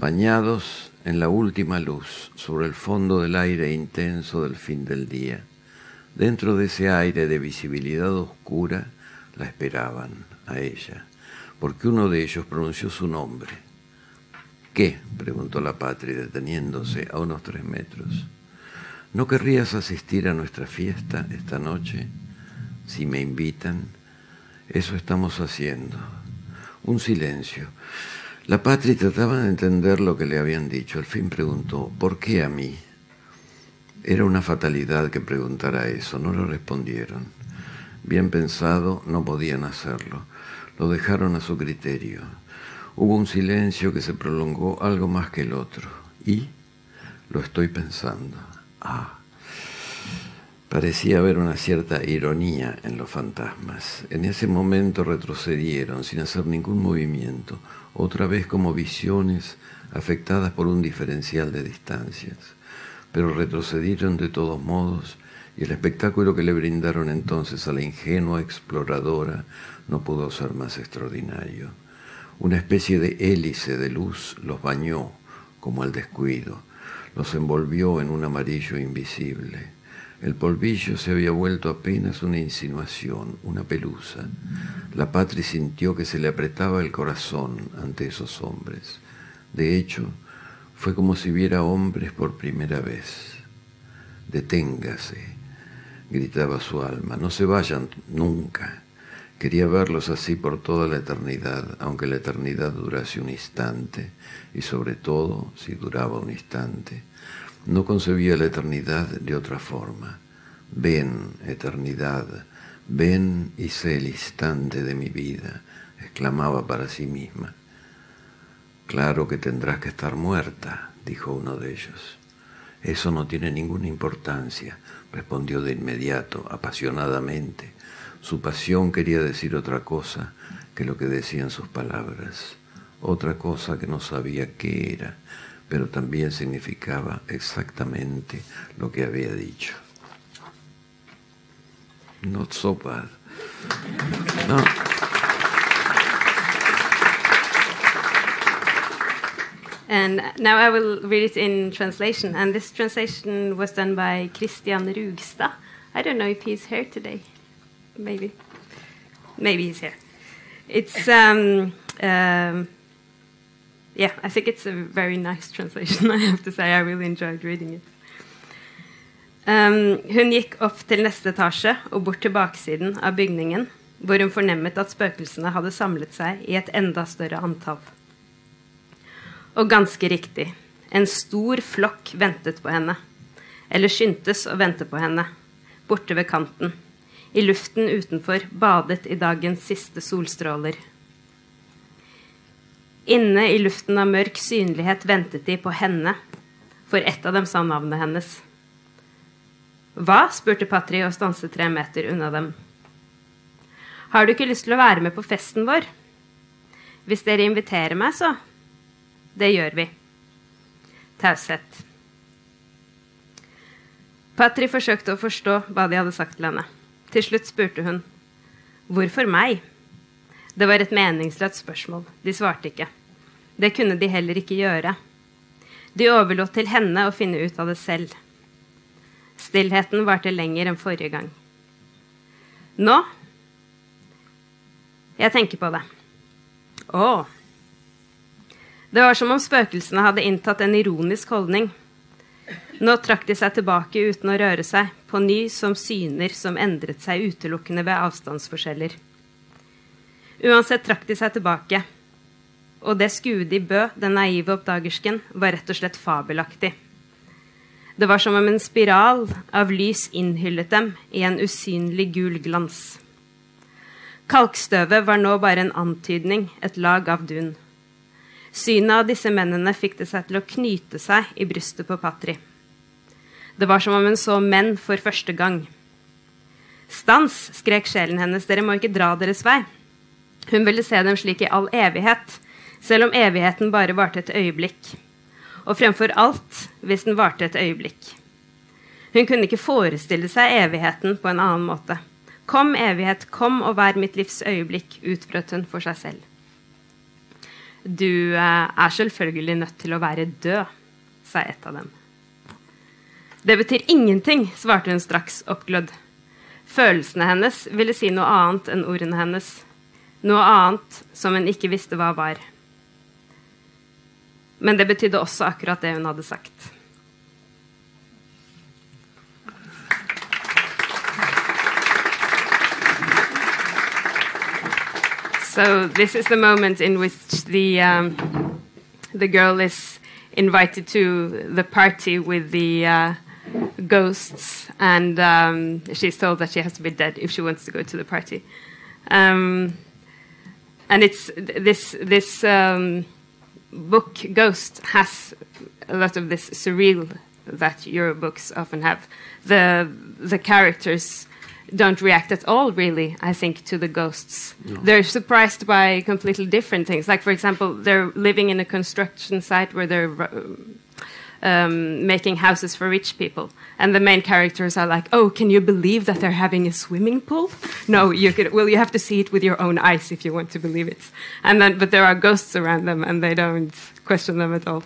S3: bañados en la última luz, sobre el fondo del aire intenso del fin del día. Dentro de ese aire de visibilidad oscura la esperaban a ella, porque uno de ellos pronunció su nombre. ¿Qué? preguntó la patria deteniéndose a unos tres metros. ¿No querrías asistir a nuestra fiesta esta noche? Si me invitan, eso estamos haciendo. Un silencio. La patria trataba de entender lo que le habían dicho. Al fin preguntó, ¿por qué a mí? Era una fatalidad que preguntara eso, no lo respondieron. Bien pensado, no podían hacerlo. Lo dejaron a su criterio. Hubo un silencio que se prolongó algo más que el otro. ¿Y? Lo estoy pensando. Ah. Parecía haber una cierta ironía en los fantasmas. En ese momento retrocedieron sin hacer ningún movimiento, otra vez como visiones afectadas por un diferencial de distancias pero retrocedieron de todos modos y el espectáculo que le brindaron entonces a la ingenua exploradora no pudo ser más extraordinario. Una especie de hélice de luz los bañó como al descuido, los envolvió en un amarillo invisible. El polvillo se había vuelto apenas una insinuación, una pelusa. La patria sintió que se le apretaba el corazón ante esos hombres. De hecho, fue como si viera hombres por primera vez. Deténgase, gritaba su alma, no se vayan nunca. Quería verlos así por toda la eternidad, aunque la eternidad durase un instante, y sobre todo si duraba un instante. No concebía la eternidad de otra forma. Ven, eternidad, ven y sé el instante de mi vida, exclamaba para sí misma. Claro que tendrás que estar muerta, dijo uno de ellos. Eso no tiene ninguna importancia, respondió de inmediato, apasionadamente. Su pasión quería decir otra cosa que lo que decían sus palabras, otra cosa que no sabía qué era, pero también significaba exactamente lo que había dicho. Not so bad. No.
S4: And now I will read it in translation. And this translation was done by Christian Rugstad. I don't know if he's here today. Maybe. Maybe he's here. It's, um, um, yeah, I think it's a very nice translation, (laughs) I have to say. I really enjoyed reading it. Um, hun gikk opp til neste etasje og bort til baksiden av bygningen, hvor hun fornemmet at spøkelsene hadde samlet seg i et enda større antall. Og ganske riktig, en stor flokk ventet på henne. Eller skyndtes å vente på henne, borte ved kanten. I luften utenfor, badet i dagens siste solstråler. Inne i luften av mørk synlighet ventet de på henne, for ett av dem sa navnet hennes. Hva? spurte Patri og stanset tre meter unna dem. Har du ikke lyst til å være med på festen vår? Hvis dere inviterer meg, så. Det gjør vi. Taushet. Patri forsøkte å forstå hva de hadde sagt til henne. Til slutt spurte hun. Hvorfor meg? Det var et meningsløst spørsmål. De svarte ikke. Det kunne de heller ikke gjøre. De overlot til henne å finne ut av det selv. Stillheten varte lenger enn forrige gang. Nå Jeg tenker på det. Å. Det var som om spøkelsene hadde inntatt en ironisk holdning. Nå trakk de seg tilbake uten å røre seg, på ny som syner som endret seg utelukkende ved avstandsforskjeller. Uansett trakk de seg tilbake, og det skuet de bød den naive oppdagersken, var rett og slett fabelaktig. Det var som om en spiral av lys innhyllet dem i en usynlig gul glans. Kalkstøvet var nå bare en antydning, et lag av dun. Synet av disse mennene fikk det seg til å knyte seg i brystet på Patri. Det var som om hun så menn for første gang. Stans, skrek sjelen hennes, dere må ikke dra deres vei. Hun ville se dem slik i all evighet, selv om evigheten bare varte et øyeblikk. Og fremfor alt hvis den varte et øyeblikk. Hun kunne ikke forestille seg evigheten på en annen måte. Kom, evighet, kom og vær mitt livs øyeblikk, utbrøt hun for seg selv. Du eh, er selvfølgelig nødt til å være død, sa et av dem. Det betyr ingenting, svarte hun straks oppglødd. Følelsene hennes ville si noe annet enn ordene hennes. Noe annet som hun ikke visste hva var. Men det betydde også akkurat det hun hadde sagt. So this is the moment in which the um, the girl is invited to the party with the uh, ghosts, and um, she's told that she has to be dead if she wants to go to the party. Um, and it's this this um, book Ghost has a lot of this surreal that your books often have. The the characters don't react at all, really, I think, to the ghosts. No. They're surprised by completely different things. Like, for example, they're living in a construction site where they're uh, um, making houses for rich people. And the main characters are like, oh, can you believe that they're having a swimming pool? No, you could, well, you have to see it with your own eyes if you want to believe it. And then, but there are ghosts around them and they don't question them at all,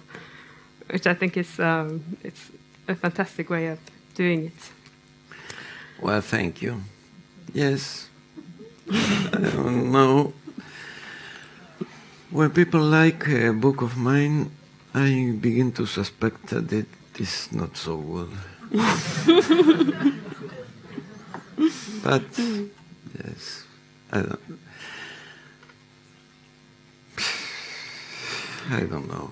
S4: which I think is um, it's a fantastic way of doing it.
S3: Well, thank you. Yes. I don't know. When people like a book of mine, I begin to suspect that it is not so good. (laughs) but yes, I don't. I don't know.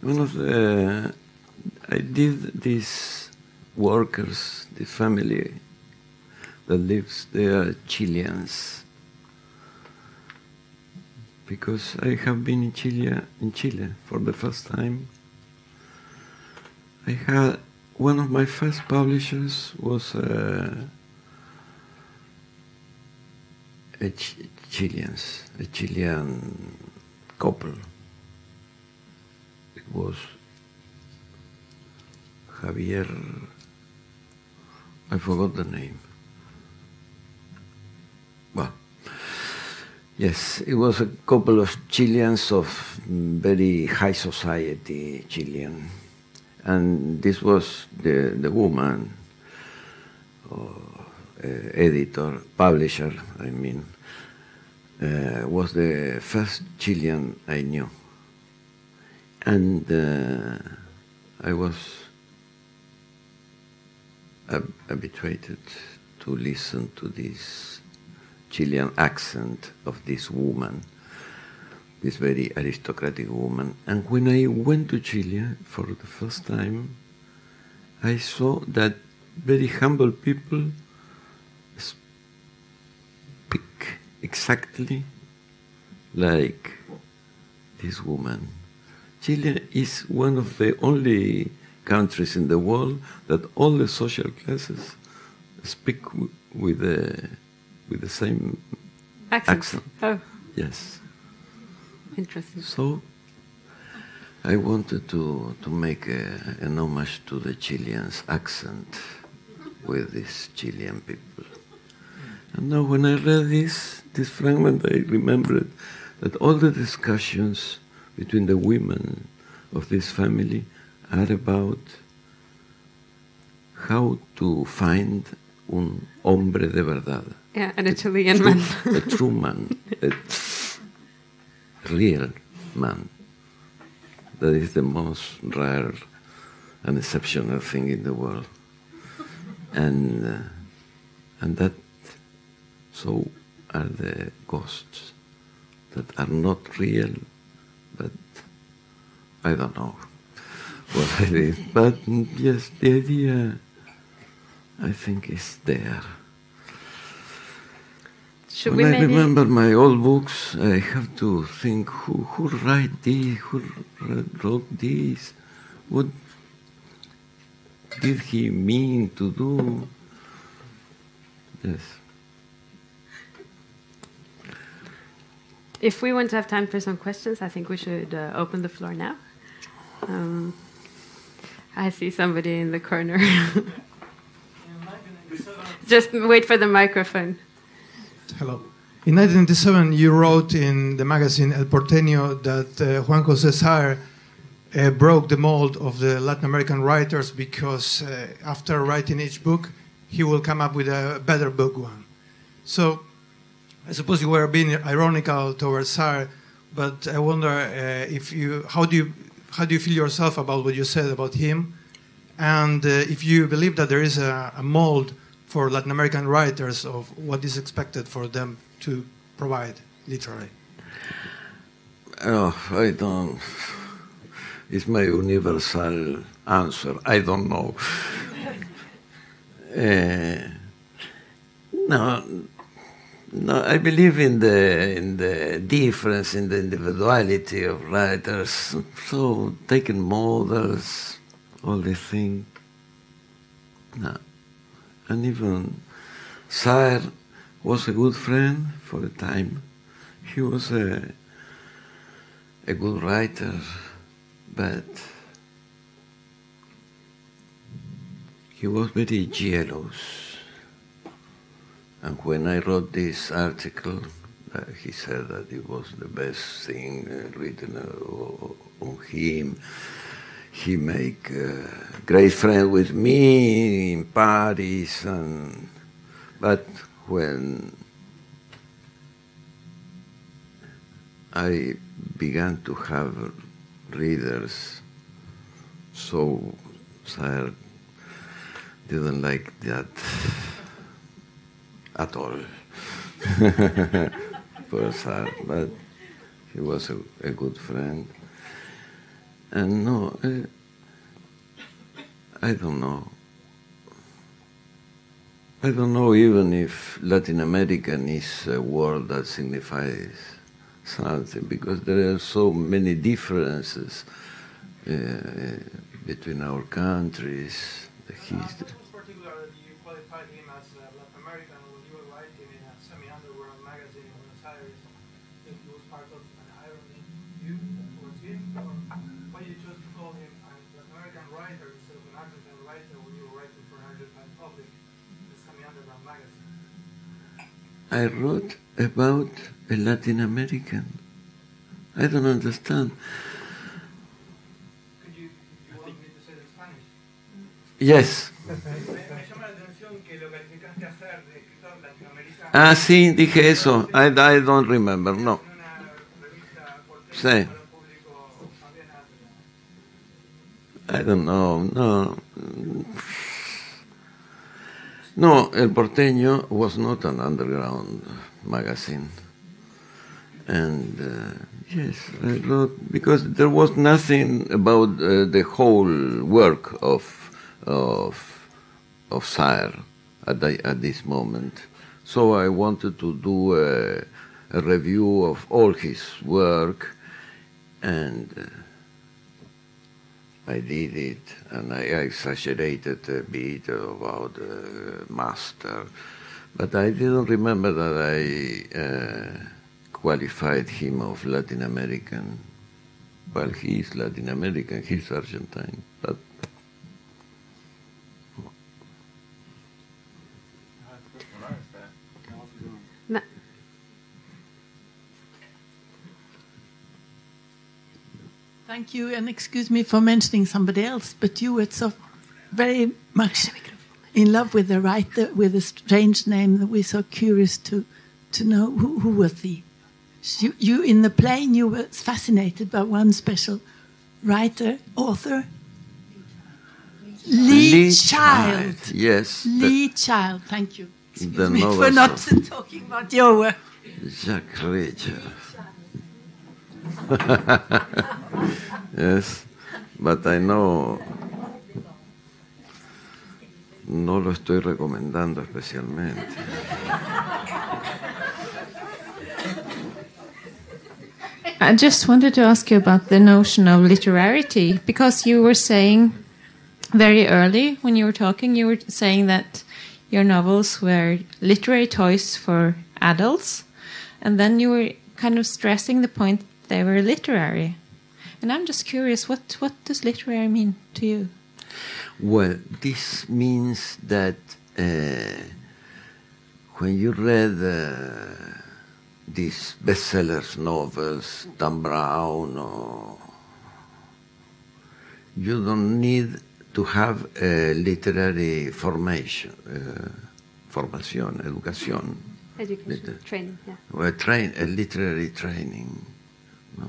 S3: One of the I did these workers, the family that lives there, Chileans, because I have been in Chile, in Chile for the first time. I had one of my first publishers was a, a Ch- Chileans, a Chilean couple. It was Javier, I forgot the name. Well, yes, it was a couple of Chileans of very high society Chilean. And this was the, the woman, or, uh, editor, publisher, I mean, uh, was the first Chilean I knew. And uh, I was habituated to listen to this Chilean accent of this woman, this very aristocratic woman. And when I went to Chile for the first time, I saw that very humble people speak exactly like this woman. Chile is one of the only countries in the world that all the social classes speak w- with the with the same
S4: Accent.
S3: accent.
S4: Oh,
S3: Yes.
S4: interesting.
S3: So I wanted to to make a, an homage to the Chileans' accent with these Chilean people. And now when I read this this fragment, I remembered that all the discussions between the women of this family are about how to find un hombre de verdad.
S4: Yeah, an Chilean man.
S3: a true man, a real man. That is the most rare and exceptional thing in the world. And, uh, and that, so are the ghosts that are not real, but I don't know what it is. But yes, the idea, I think, is there.
S4: Should we
S3: when I remember my old books, I have to think who who write this, who wrote this, what did he mean to do? Yes.
S4: If we want to have time for some questions, I think we should uh, open the floor now. Um, I see somebody in the corner. Just wait for the microphone.
S5: Hello. In 1997, you wrote in the magazine El Porteño that uh, Juan José Saer uh, broke the mold of the Latin American writers because uh, after writing each book, he will come up with a better book one. So I suppose you were being ironical towards Saer, but I wonder uh, if you how do you how do you feel yourself about what you said about him, and uh, if you believe that there is a, a mold for Latin American writers of what is expected for them to provide literally.
S3: Oh, I don't. It's my universal answer. I don't know. (laughs) Uh, no, no. I believe in the in the difference in the individuality of writers. So taking models, all the thing. No, and even Saer was a good friend for a time. He was a a good writer, but he was very jealous. And when I wrote this article, uh, he said that it was the best thing uh, written uh, on him. He make a great friend with me in Paris, and but when I began to have readers, so Saer didn't like that at all (laughs) for Saer, but he was a, a good friend. And no, I, I don't know. I don't know even if Latin American is a word that signifies something because there are so many differences uh, between our countries, the history. I wrote about a Latin American. I don't understand.
S5: Could you, you want me to say it in Spanish?
S3: Yes.
S5: Me, me llama la atención que lo calificaste a ser de escritor latinoamericano
S3: Ah, sí, dije eso. I, I don't remember, no.
S5: en una revista porteña
S3: Sí.
S5: para un público más bien amplio.
S3: I don't know, no. No, El Porteño was not an underground magazine. And uh, yes, I wrote, because there was nothing about uh, the whole work of, of, of Aira at, the, at this moment. So I wanted to do a, a review of all his work and uh, I did it, and I exaggerated a bit about the master, but I didn't remember that I uh, qualified him of Latin American. Well, he is Latin American, he's Argentine, but
S6: Thank you, and excuse me for mentioning somebody else, but you were so very much in love with the writer with a strange name that we're so curious to to know who, who was he. You, you in the plane, you were fascinated by one special writer, author, Lee,
S3: Lee
S6: Child.
S3: yes, the-
S6: Lee Child, thank you. Excuse
S3: The
S6: me for not (laughs) talking about your work.
S3: Jack Reacher. (laughs) yes, but I know. No lo estoy recomendando especialmente.
S1: I just wanted to ask you about the notion of literarity because you were saying very early when you were talking, you were saying that your novels were literary toys for adults, and then you were kind of stressing the point they were literary. And I'm just curious, what, what does literary mean to you?
S3: Well, this means that uh, when you read uh, these bestsellers novels, Dan Brown, or you don't need to have a literary formation, uh, formación, educación,
S4: Education,
S3: Liter-
S4: training, yeah.
S3: or a, train, a literary training. No?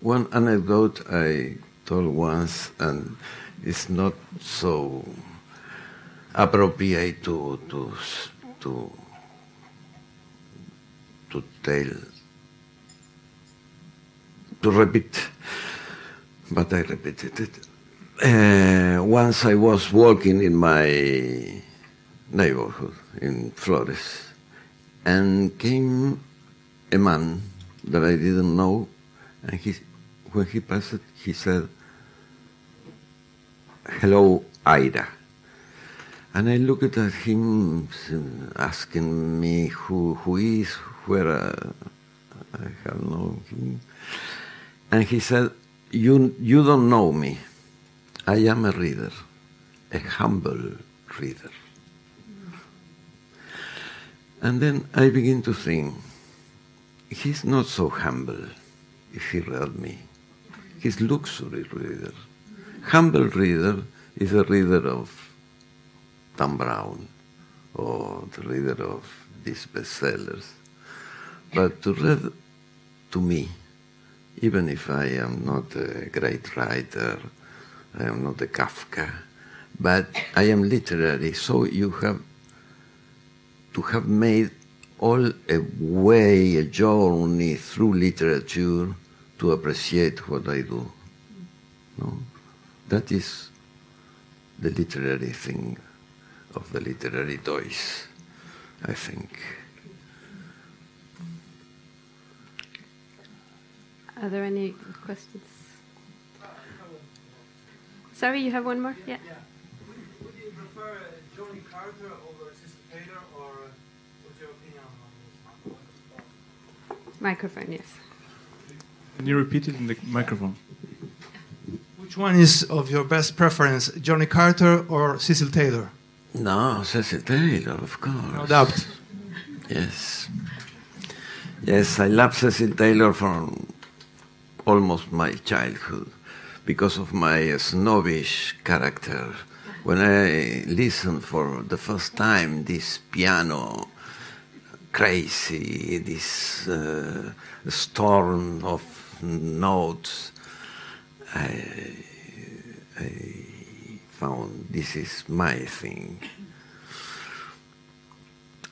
S3: One anecdote I told once, and it's not so appropriate to to to to tell to repeat, but I repeated it. Uh, once I was walking in my neighborhood in Flores, and came a man that I didn't know, and he, when he passed, he said, "Hello, Aira." And I looked at him, asking me who who is, where uh, I have known him, and he said, "You you don't know me. I am a reader, a humble reader." And then I begin to think, he's not so humble if he read me. He's luxury reader. Humble reader is a reader of Tom Brown or the reader of these bestsellers. But to read to me, even if I am not a great writer, I am not a Kafka, but I am literary, so you have to have made all a way, a journey through literature to appreciate what I do. No? That is the literary thing of the literary toys, I think.
S4: Are there any questions? Sorry, you have one more? Yeah. Yeah.
S5: Would you prefer Johnny Carter over Cecil Taylor, or
S4: Microphone, yes.
S7: Can you repeat it in the microphone?
S5: Which one is of your best preference, Johnny Carter or Cecil Taylor?
S3: No, Cecil Taylor, of course.
S5: No doubt.
S3: Yes. Yes, I love Cecil Taylor from almost my childhood because of my snobbish character. When I listened for the first time this piano crazy, this uh, storm of notes, I, I found this is my thing.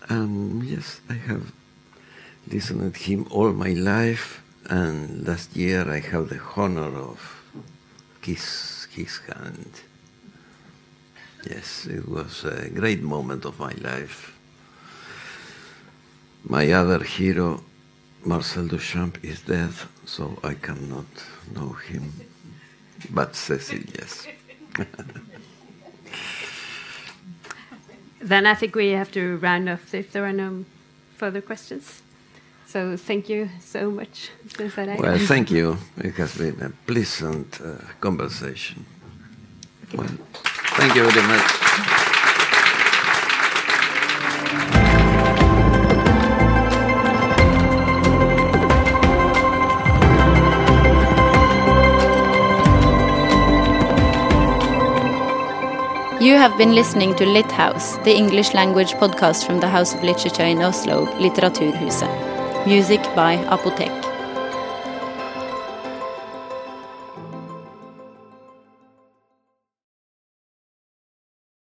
S3: And yes, I have listened to him all my life, and last year I have the honor of kiss his hand. Yes, it was a great moment of my life. My other hero, Marcel Duchamp, is dead, so I cannot know him. But Cecil, yes. (laughs)
S4: Then I think we have to round off if there are no further questions. So thank you so much, Cesare.
S3: Well, thank you. It has been a pleasant uh, conversation. Well, thank you very much.
S1: You have been listening to Lit House, the English language podcast from the House of Literature in Oslo, Litteraturhuset. Music by Apotek.